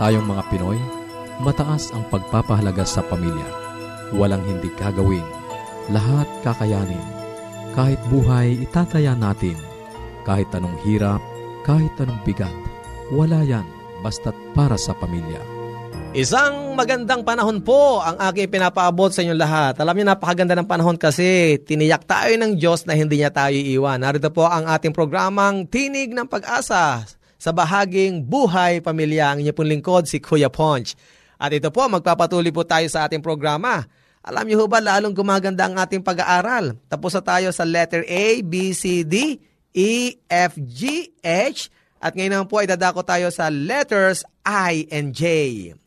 Tayong mga Pinoy, mataas ang pagpapahalaga sa pamilya. Walang hindi kagawin. Lahat kakayanin. Kahit buhay, itataya natin. Kahit anong hirap, kahit anong bigat, wala yan basta't para sa pamilya. Isang magandang panahon po ang aking pinapaabot sa inyong lahat. Alam niyo, napakaganda ng panahon kasi tiniyak tayo ng Diyos na hindi niya tayo iiwan. Narito po ang ating programang Tinig ng Pag-asa sa bahaging Buhay Pamilya. Ang inyo pong lingkod, si Kuya Ponch. At ito po, magpapatuloy po tayo sa ating programa. Alam niyo ba, lalong gumaganda ang ating pag-aaral. Tapos na tayo sa letter A, B, C, D, E, F, G, H. At ngayon naman po ay dadako tayo sa letters I and J.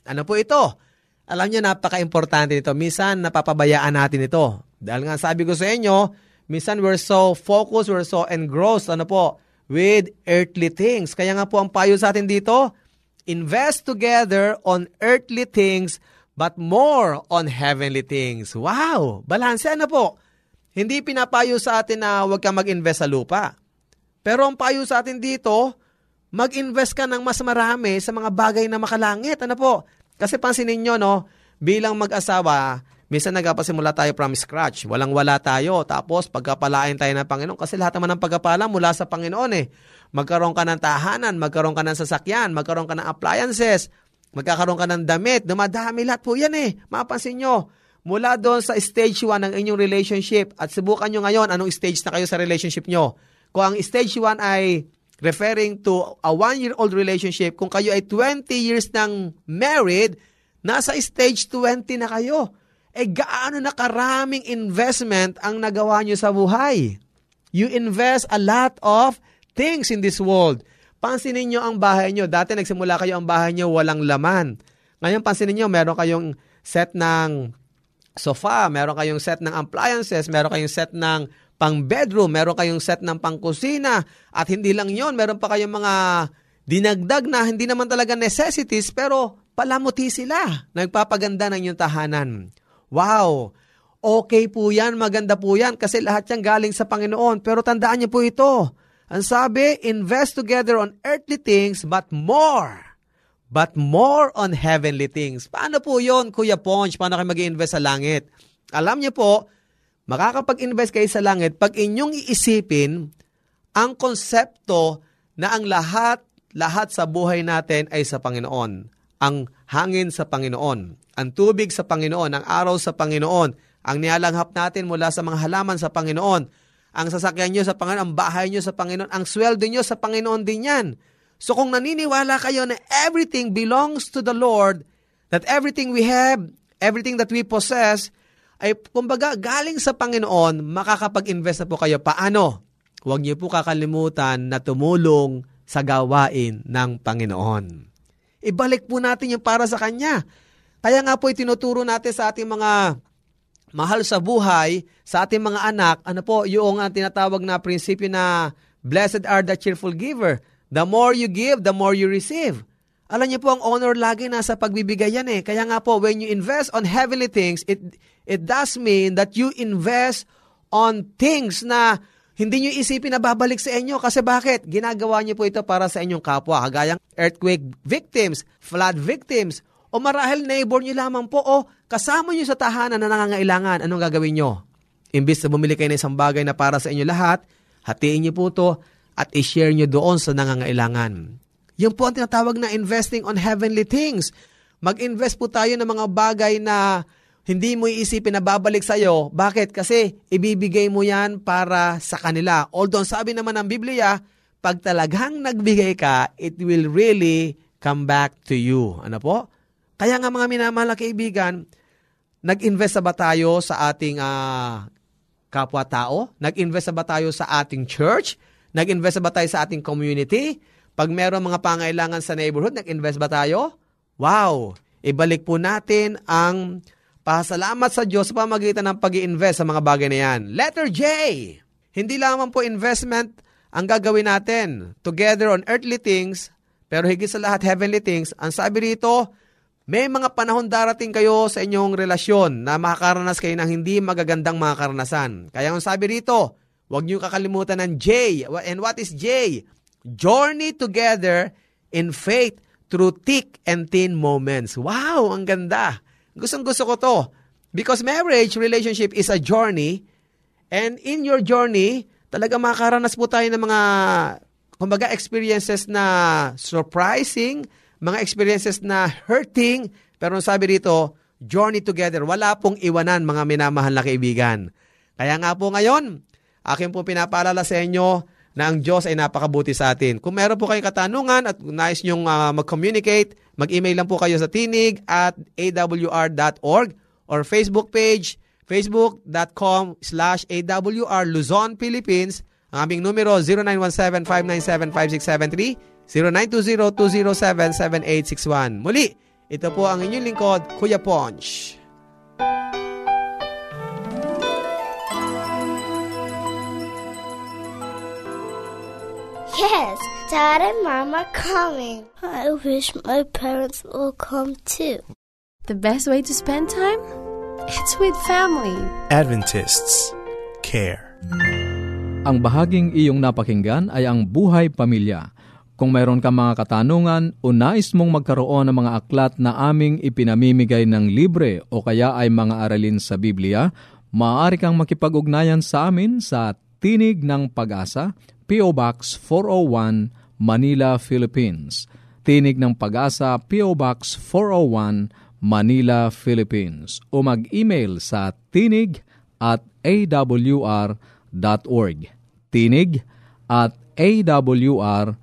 Ano po ito? Alam niyo, napaka-importante nito. Minsan, napapabayaan natin ito. Dahil nga sabi ko sa inyo, minsan we're so focused, we're so engrossed, ano po, with earthly things. Kaya nga po ang payo sa atin dito, invest together on earthly things but more on heavenly things. Wow! Balanse ano po? Hindi pinapayo sa atin na huwag kang mag-invest sa lupa. Pero ang payo sa atin dito, mag-invest ka ng mas marami sa mga bagay na makalangit. Ano po? Kasi pansinin nyo, no, bilang mag-asawa, Minsan nagpapasimula tayo from scratch. Walang-wala tayo. Tapos pagkapalain tayo ng Panginoon. Kasi lahat naman ng pagkapala mula sa Panginoon eh. Magkaroon ka ng tahanan, magkaroon ka ng sasakyan, magkaroon ka ng appliances, magkakaroon ka ng damit. Dumadami lahat po yan eh. Mapansin nyo. Mula doon sa stage 1 ng inyong relationship at subukan nyo ngayon anong stage na kayo sa relationship nyo. Kung ang stage 1 ay referring to a one-year-old relationship, kung kayo ay 20 years nang married, nasa stage 20 na kayo eh gaano na karaming investment ang nagawa nyo sa buhay. You invest a lot of things in this world. Pansinin nyo ang bahay nyo. Dati nagsimula kayo ang bahay nyo walang laman. Ngayon pansinin nyo, meron kayong set ng sofa, meron kayong set ng appliances, meron kayong set ng pang bedroom, meron kayong set ng pang kusina, at hindi lang yon meron pa kayong mga dinagdag na hindi naman talaga necessities, pero palamuti sila. Nagpapaganda ng inyong tahanan. Wow! Okay po yan, maganda po yan, kasi lahat yan galing sa Panginoon. Pero tandaan niyo po ito. Ang sabi, invest together on earthly things, but more but more on heavenly things. Paano po yon Kuya Ponch? Paano kayo mag invest sa langit? Alam niyo po, makakapag-invest kayo sa langit pag inyong iisipin ang konsepto na ang lahat, lahat sa buhay natin ay sa Panginoon. Ang hangin sa Panginoon, ang tubig sa Panginoon, ang araw sa Panginoon, ang nialanghap natin mula sa mga halaman sa Panginoon, ang sasakyan nyo sa Panginoon, ang bahay nyo sa Panginoon, ang sweldo nyo sa Panginoon din yan. So kung naniniwala kayo na everything belongs to the Lord, that everything we have, everything that we possess, ay kumbaga galing sa Panginoon, makakapag-invest na po kayo. Paano? Huwag niyo po kakalimutan na tumulong sa gawain ng Panginoon. Ibalik po natin yung para sa Kanya. Kaya nga po itinuturo natin sa ating mga mahal sa buhay, sa ating mga anak, ano po, yung uh, tinatawag na prinsipyo na blessed are the cheerful giver. The more you give, the more you receive. Alam niyo po, ang honor lagi nasa pagbibigay yan eh. Kaya nga po, when you invest on heavenly things, it, it does mean that you invest on things na hindi nyo isipin na babalik sa inyo. Kasi bakit? Ginagawa niyo po ito para sa inyong kapwa. Kagayang earthquake victims, flood victims, o marahil neighbor niyo lamang po, o kasama niyo sa tahanan na nangangailangan. Anong gagawin niyo? Imbis na bumili kayo ng isang bagay na para sa inyo lahat, hatiin niyo po to at i-share nyo doon sa nangangailangan. Yung po ang tinatawag na investing on heavenly things. Mag-invest po tayo ng mga bagay na hindi mo iisipin na babalik sa'yo. Bakit? Kasi ibibigay mo yan para sa kanila. Although sabi naman ng Biblia, pag talagang nagbigay ka, it will really come back to you. Ano po? Kaya nga mga minamahal na kaibigan, nag-invest ba tayo sa ating uh, kapwa-tao? Nag-invest ba tayo sa ating church? Nag-invest ba tayo sa ating community? Pag meron mga pangailangan sa neighborhood, nag-invest ba tayo? Wow! Ibalik po natin ang pasalamat sa Diyos sa pamagitan ng pag invest sa mga bagay na yan. Letter J. Hindi lamang po investment ang gagawin natin together on earthly things, pero higit sa lahat heavenly things. Ang sabi rito, may mga panahon darating kayo sa inyong relasyon na makakaranas kayo ng hindi magagandang mga karanasan. Kaya ang sabi rito, Huwag niyo kakalimutan ng J. And what is J? Journey together in faith through thick and thin moments. Wow, ang ganda. Gustong gusto ko to. Because marriage relationship is a journey and in your journey, talaga makakaranas po tayo ng mga kumbaga experiences na surprising, mga experiences na hurting, pero sabi dito, journey together. Wala pong iwanan mga minamahal na kaibigan. Kaya nga po ngayon, Akin po pinapaalala sa inyo na ang Diyos ay napakabuti sa atin. Kung meron po kayong katanungan at nais nyong uh, mag-communicate, mag-email lang po kayo sa tinig at awr.org or Facebook page, facebook.com slash awr Luzon, Philippines. Ang aming numero 0917-597-5673, 0920-207-7861. Muli, ito po ang inyong lingkod, Kuya Ponch. Yes, Dad and Mom are coming. I wish my parents will come too. The best way to spend time? It's with family. Adventists care. Ang bahaging iyong napakinggan ay ang buhay pamilya. Kung mayroon ka mga katanungan o nais mong magkaroon ng mga aklat na aming ipinamimigay ng libre o kaya ay mga aralin sa Biblia, maaari kang makipag-ugnayan sa amin sa Tinig ng Pag-asa, P.O. Box 401, Manila, Philippines. Tinig ng Pag-asa, P.O. Box 401, Manila, Philippines. O mag-email sa tinig at awr.org. Tinig at awr.org.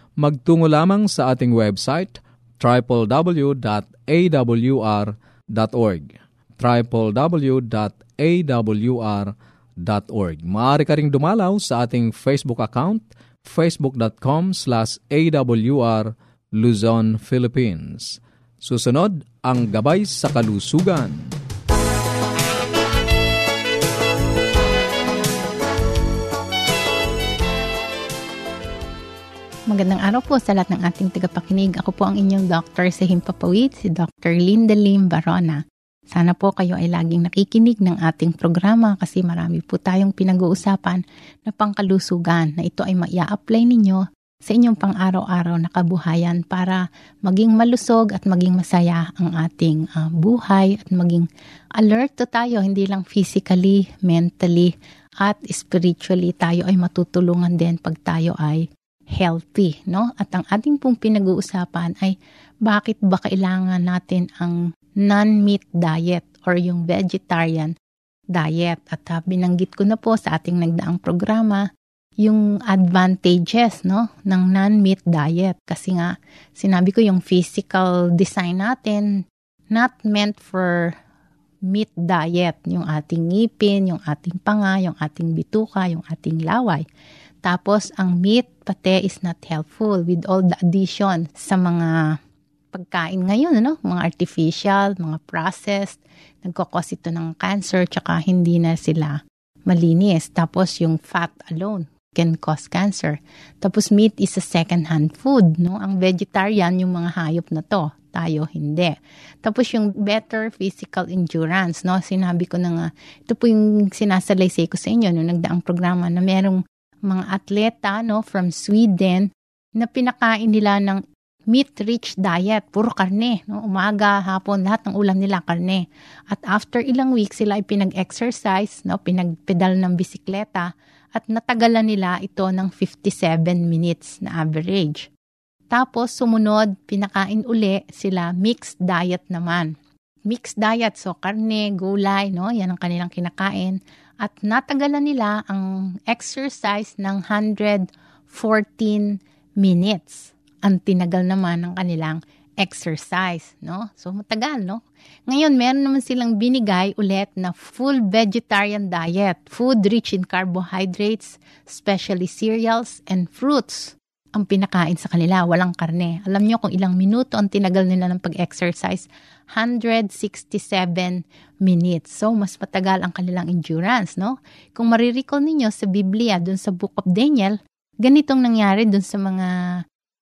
magtungo lamang sa ating website www.awr.org www.awr.org Maaari ka ring dumalaw sa ating Facebook account facebook.com slash awr Luzon, Philippines. Susunod, ang Gabay sa Kalusugan. Magandang araw po sa lahat ng ating tagapakinig. Ako po ang inyong Dr. sa Himpapawid, si Dr. Linda Lim Barona. Sana po kayo ay laging nakikinig ng ating programa kasi marami po tayong pinag-uusapan na pangkalusugan na ito ay maia-apply ninyo sa inyong pang-araw-araw na kabuhayan para maging malusog at maging masaya ang ating uh, buhay at maging alert to tayo hindi lang physically, mentally at spiritually tayo ay matutulungan din pag tayo ay healthy, no? At ang ating pong pinag-uusapan ay bakit ba kailangan natin ang non-meat diet or yung vegetarian diet. At uh, binanggit ko na po sa ating nagdaang programa yung advantages no ng non-meat diet kasi nga sinabi ko yung physical design natin not meant for meat diet yung ating ngipin, yung ating panga, yung ating bituka, yung ating laway. Tapos ang meat pati is not helpful with all the addition sa mga pagkain ngayon, ano? mga artificial, mga processed, nagkakos ito ng cancer, tsaka hindi na sila malinis. Tapos yung fat alone can cause cancer. Tapos meat is a second-hand food. No? Ang vegetarian, yung mga hayop na to. Tayo, hindi. Tapos yung better physical endurance. No? Sinabi ko na nga, ito po yung sinasalaysay ko sa inyo nung nagdaang programa na merong mga atleta no, from Sweden na pinakain nila ng meat-rich diet, puro karne. No? Umaga, hapon, lahat ng ulam nila karne. At after ilang weeks, sila ay pinag-exercise, no? pinagpedal ng bisikleta, at natagalan nila ito ng 57 minutes na average. Tapos, sumunod, pinakain uli sila mixed diet naman. Mixed diet, so karne, gulay, no? yan ang kanilang kinakain. At natagalan nila ang exercise ng 114 minutes ang tinagal naman ng kanilang exercise, no? So matagal, no? Ngayon, meron naman silang binigay ulit na full vegetarian diet, food rich in carbohydrates, especially cereals and fruits ang pinakain sa kanila, walang karne. Alam niyo kung ilang minuto ang tinagal nila ng pag-exercise? 167 minutes. So, mas matagal ang kanilang endurance, no? Kung marirecall ninyo sa Biblia, dun sa Book of Daniel, ganitong nangyari dun sa mga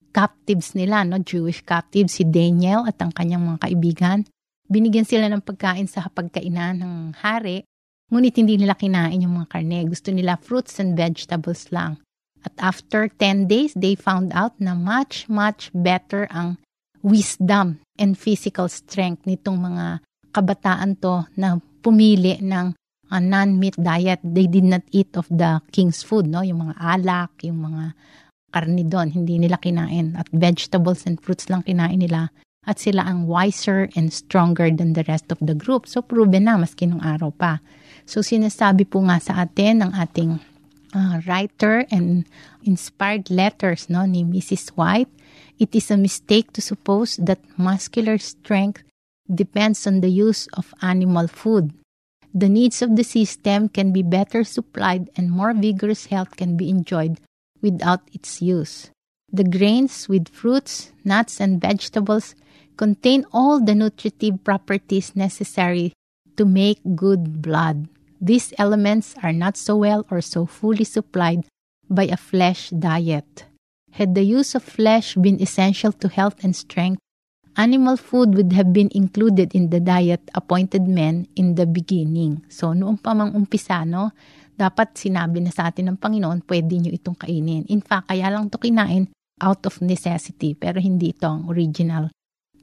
captives nila, no? Jewish captives, si Daniel at ang kanyang mga kaibigan. Binigyan sila ng pagkain sa pagkainan ng hari, ngunit hindi nila kinain yung mga karne. Gusto nila fruits and vegetables lang. At after 10 days, they found out na much, much better ang wisdom and physical strength nitong mga kabataan to na pumili ng uh, non-meat diet. They did not eat of the king's food, no? Yung mga alak, yung mga karni doon, hindi nila kinain. At vegetables and fruits lang kinain nila. At sila ang wiser and stronger than the rest of the group. So, proven na, maski nung araw pa. So, sinasabi po nga sa atin ng ating uh, writer and inspired letters no, ni Mrs. White, it is a mistake to suppose that muscular strength depends on the use of animal food. The needs of the system can be better supplied and more vigorous health can be enjoyed without its use. The grains with fruits, nuts, and vegetables contain all the nutritive properties necessary to make good blood. These elements are not so well or so fully supplied by a flesh diet. Had the use of flesh been essential to health and strength, animal food would have been included in the diet appointed men in the beginning. So, noong pa mang umpisa, no, dapat sinabi na sa atin ng Panginoon, pwede nyo itong kainin. In fact, kaya lang ito kinain out of necessity, pero hindi ito ang original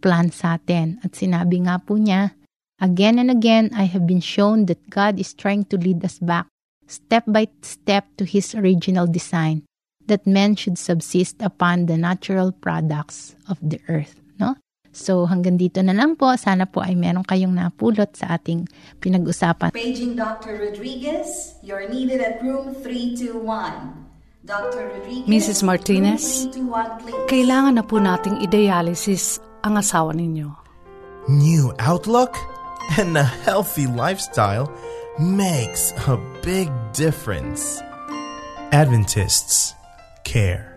plan sa atin. At sinabi nga po niya, Again and again, I have been shown that God is trying to lead us back step by step to His original design that men should subsist upon the natural products of the earth. No? So hanggang dito na lang po. Sana po ay meron kayong napulot sa ating pinag-usapan. Paging Dr. Rodriguez, you're needed at room 321. Dr. Rodriguez, Mrs. Martinez, room 321, please. kailangan na po nating i-dialysis ang asawa ninyo. New outlook and a healthy lifestyle makes a big difference. Adventists care.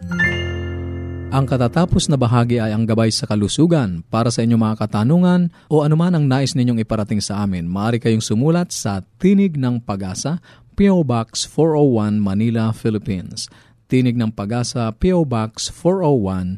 Ang katatapos na bahagi ay ang gabay sa kalusugan. Para sa inyong mga katanungan o anuman ang nais ninyong iparating sa amin, maaari kayong sumulat sa Tinig ng Pag-asa, P.O. Box 401 Manila, Philippines. Tinig ng Pag-asa, P.O. Box 401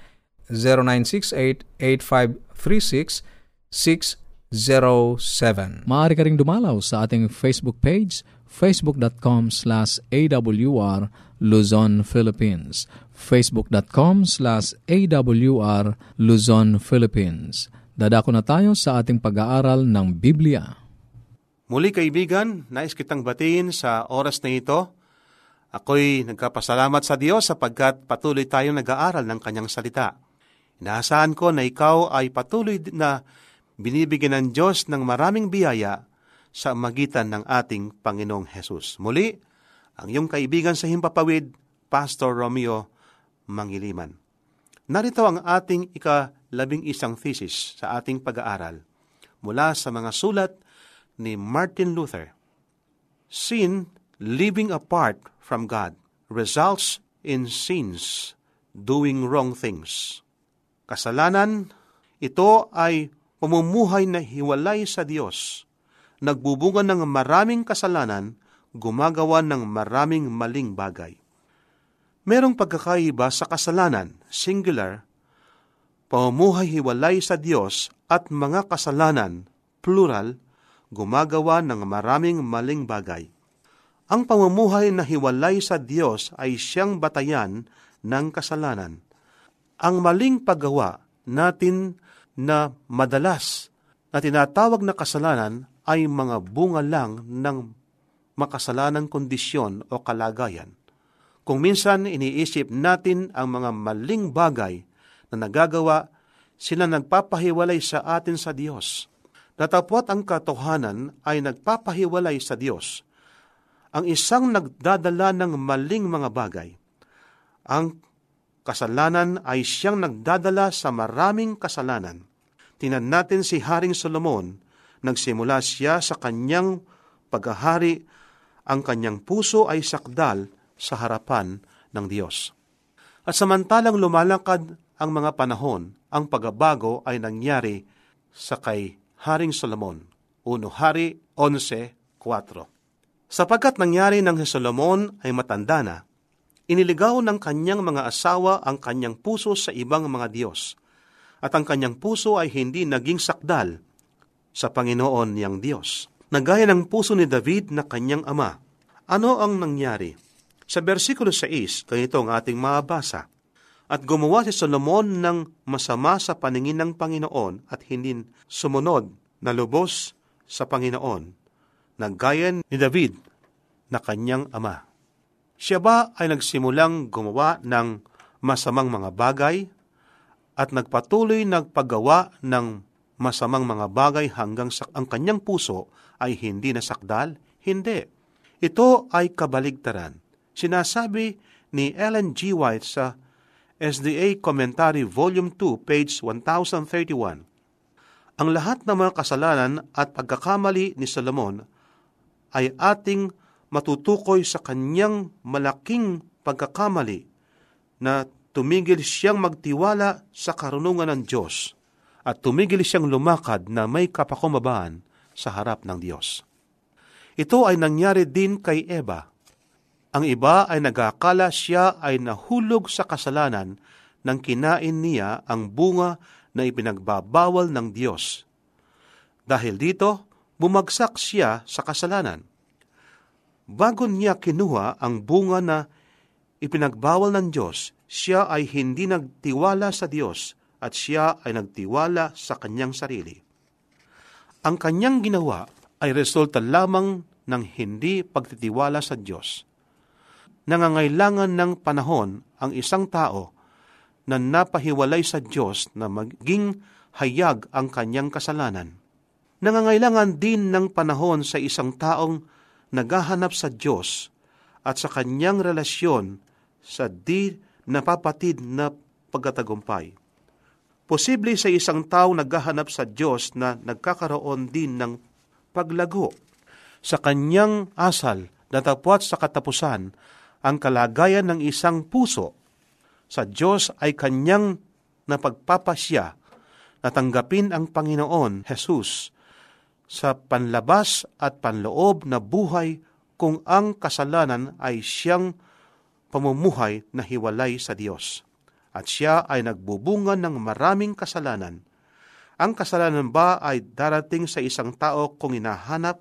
0968-8536-607. Maaari ka rin dumalaw sa ating Facebook page, facebook.com slash awr Luzon, Philippines. facebook.com slash awr Luzon, Philippines. Dadako na tayo sa ating pag-aaral ng Biblia. Muli kaibigan, nais kitang batiin sa oras na ito. Ako'y nagkapasalamat sa Diyos sapagkat patuloy tayong nag-aaral ng Kanyang salita. Inaasahan ko na ikaw ay patuloy na binibigyan ng Diyos ng maraming biyaya sa magitan ng ating Panginoong Hesus. Muli, ang iyong kaibigan sa Himpapawid, Pastor Romeo Mangiliman. Narito ang ating ikalabing isang thesis sa ating pag-aaral mula sa mga sulat ni Martin Luther. Sin, living apart from God, results in sins, doing wrong things. Kasalanan, ito ay pamumuhay na hiwalay sa Diyos, nagbubunga ng maraming kasalanan, gumagawa ng maraming maling bagay. Merong pagkakaiba sa kasalanan, singular, pamumuhay hiwalay sa Diyos at mga kasalanan, plural, gumagawa ng maraming maling bagay. Ang pamumuhay na hiwalay sa Diyos ay siyang batayan ng kasalanan. Ang maling paggawa natin na madalas na tinatawag na kasalanan ay mga bunga lang ng makasalanang kondisyon o kalagayan. Kung minsan iniisip natin ang mga maling bagay na nagagawa, sila nagpapahiwalay sa atin sa Diyos. Datapwat ang katotohanan ay nagpapahiwalay sa Diyos. Ang isang nagdadala ng maling mga bagay. Ang kasalanan ay siyang nagdadala sa maraming kasalanan. Tinan natin si Haring Solomon, nagsimula siya sa kanyang paghahari, ang kanyang puso ay sakdal sa harapan ng Diyos. At samantalang lumalakad ang mga panahon, ang pagbabago ay nangyari sa kay Haring Solomon. 1 Hari 11.4 Sapagkat nangyari ng si Solomon ay matanda na, iniligaw ng kanyang mga asawa ang kanyang puso sa ibang mga Diyos, at ang kanyang puso ay hindi naging sakdal sa Panginoon niyang Diyos. Nagaya ng puso ni David na kanyang ama. Ano ang nangyari? Sa versikulo 6, ganito ang ating mabasa. At gumawa si Solomon ng masama sa paningin ng Panginoon at hindi sumunod na lubos sa Panginoon, naggaya ni David na kanyang ama. Siya ba ay nagsimulang gumawa ng masamang mga bagay at nagpatuloy nagpagawa ng masamang mga bagay hanggang sa ang kanyang puso ay hindi nasakdal? Hindi. Ito ay kabaligtaran. Sinasabi ni Ellen G. White sa SDA Commentary Volume 2, page 1031. Ang lahat ng mga kasalanan at pagkakamali ni Solomon ay ating matutukoy sa kanyang malaking pagkakamali na tumigil siyang magtiwala sa karunungan ng Diyos at tumigil siyang lumakad na may kapakumabaan sa harap ng Diyos. Ito ay nangyari din kay Eva. Ang iba ay nagakala siya ay nahulog sa kasalanan nang kinain niya ang bunga na ipinagbabawal ng Diyos. Dahil dito, bumagsak siya sa kasalanan. Bago niya kinuha ang bunga na ipinagbawal ng Diyos, siya ay hindi nagtiwala sa Diyos at siya ay nagtiwala sa kanyang sarili. Ang kanyang ginawa ay resulta lamang ng hindi pagtitiwala sa Diyos. Nangangailangan ng panahon ang isang tao na napahiwalay sa Diyos na maging hayag ang kanyang kasalanan. Nangangailangan din ng panahon sa isang taong naghahanap sa Diyos at sa kanyang relasyon sa di napapatid na pagkatagumpay. Posible sa isang tao naghahanap sa Diyos na nagkakaroon din ng paglago sa kanyang asal na tapwat sa katapusan ang kalagayan ng isang puso sa Diyos ay kanyang napagpapasya na tanggapin ang Panginoon Jesus sa panlabas at panloob na buhay kung ang kasalanan ay siyang pamumuhay na hiwalay sa Diyos at siya ay nagbubunga ng maraming kasalanan. Ang kasalanan ba ay darating sa isang tao kung hinahanap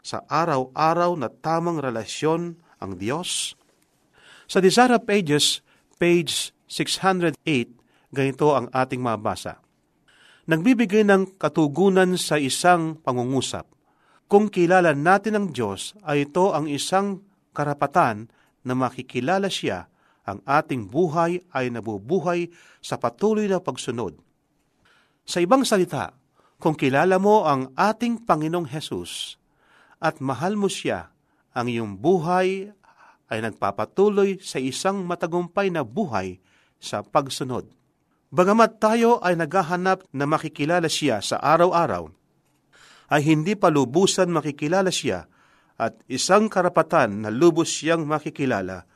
sa araw-araw na tamang relasyon ang Diyos? Sa Desire Pages, page 608, ganito ang ating mabasa. Nagbibigay ng katugunan sa isang pangungusap. Kung kilala natin ang Diyos, ay ito ang isang karapatan na makikilala siya ang ating buhay ay nabubuhay sa patuloy na pagsunod. Sa ibang salita, kung kilala mo ang ating Panginoong Hesus at mahal mo siya, ang iyong buhay ay nagpapatuloy sa isang matagumpay na buhay sa pagsunod. Bagamat tayo ay naghahanap na makikilala siya sa araw-araw, ay hindi pa lubusan makikilala siya at isang karapatan na lubos siyang makikilala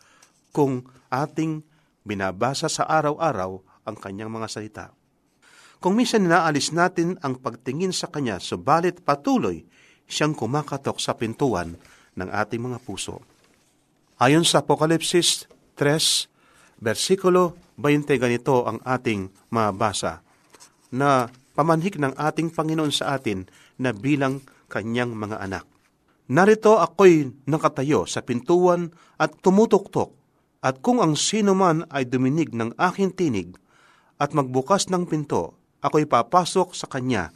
kung ating binabasa sa araw-araw ang kanyang mga salita. Kung minsan naalis natin ang pagtingin sa kanya, subalit patuloy siyang kumakatok sa pintuan ng ating mga puso. Ayon sa Apokalipsis 3, versikulo 20, ganito ang ating mabasa, na pamanhik ng ating Panginoon sa atin na bilang kanyang mga anak. Narito ako'y nakatayo sa pintuan at tumutuktok at kung ang sino man ay duminig ng aking tinig at magbukas ng pinto, ako'y papasok sa kanya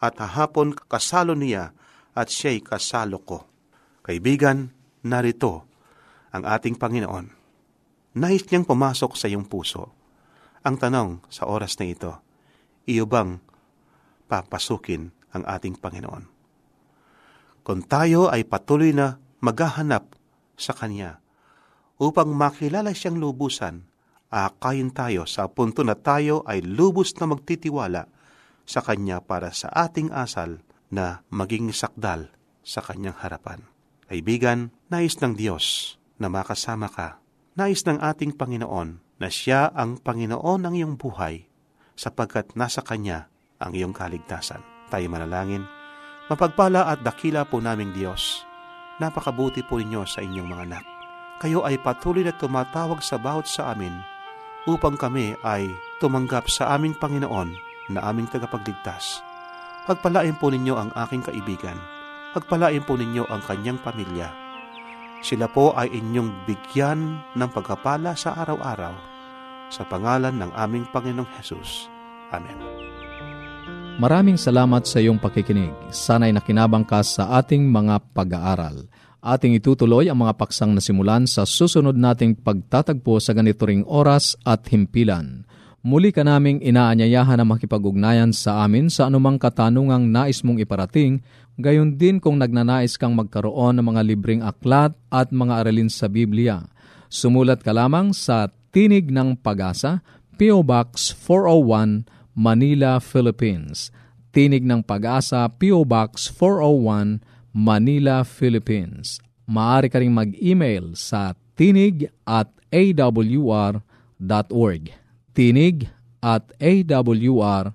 at hahapon kasalo niya at siya'y kasalo ko. Kaibigan, narito ang ating Panginoon. Nais niyang pumasok sa iyong puso. Ang tanong sa oras na ito, iyo bang papasukin ang ating Panginoon? Kung tayo ay patuloy na maghahanap sa Kanya, upang makilala siyang lubusan, akayin tayo sa punto na tayo ay lubos na magtitiwala sa Kanya para sa ating asal na maging sakdal sa Kanyang harapan. Kaibigan, nais ng Diyos na makasama ka. Nais ng ating Panginoon na Siya ang Panginoon ng iyong buhay sapagkat nasa Kanya ang iyong kaligtasan. Tayo manalangin. Mapagpala at dakila po naming Diyos. Napakabuti po ninyo sa inyong mga anak kayo ay patuloy na tumatawag sa bawat sa amin upang kami ay tumanggap sa aming Panginoon na aming tagapagligtas. Pagpalain po ninyo ang aking kaibigan. Pagpalain po ninyo ang kanyang pamilya. Sila po ay inyong bigyan ng pagkapala sa araw-araw. Sa pangalan ng aming Panginoong Hesus. Amen. Maraming salamat sa iyong pakikinig. Sana'y nakinabang ka sa ating mga pag-aaral ating itutuloy ang mga paksang nasimulan sa susunod nating pagtatagpo sa ganito ring oras at himpilan. Muli ka naming inaanyayahan na makipag-ugnayan sa amin sa anumang katanungang nais mong iparating, gayon din kung nagnanais kang magkaroon ng mga libreng aklat at mga aralin sa Biblia. Sumulat ka lamang sa Tinig ng Pag-asa, P.O. Box 401, Manila, Philippines. Tinig ng Pag-asa, P.O. Box 401, Manila, Philippines. Maaari ka rin mag-email sa tinig at awr.org. Tinig at awr.org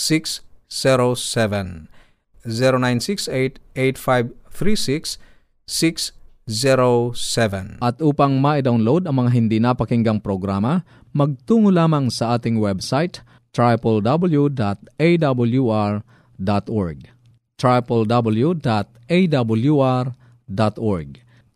0968-8536-607. 0968-8536-607. At upang ma-download ang mga hindi napakinggang programa, magtungo lamang sa ating website www.awr.org www.awr.org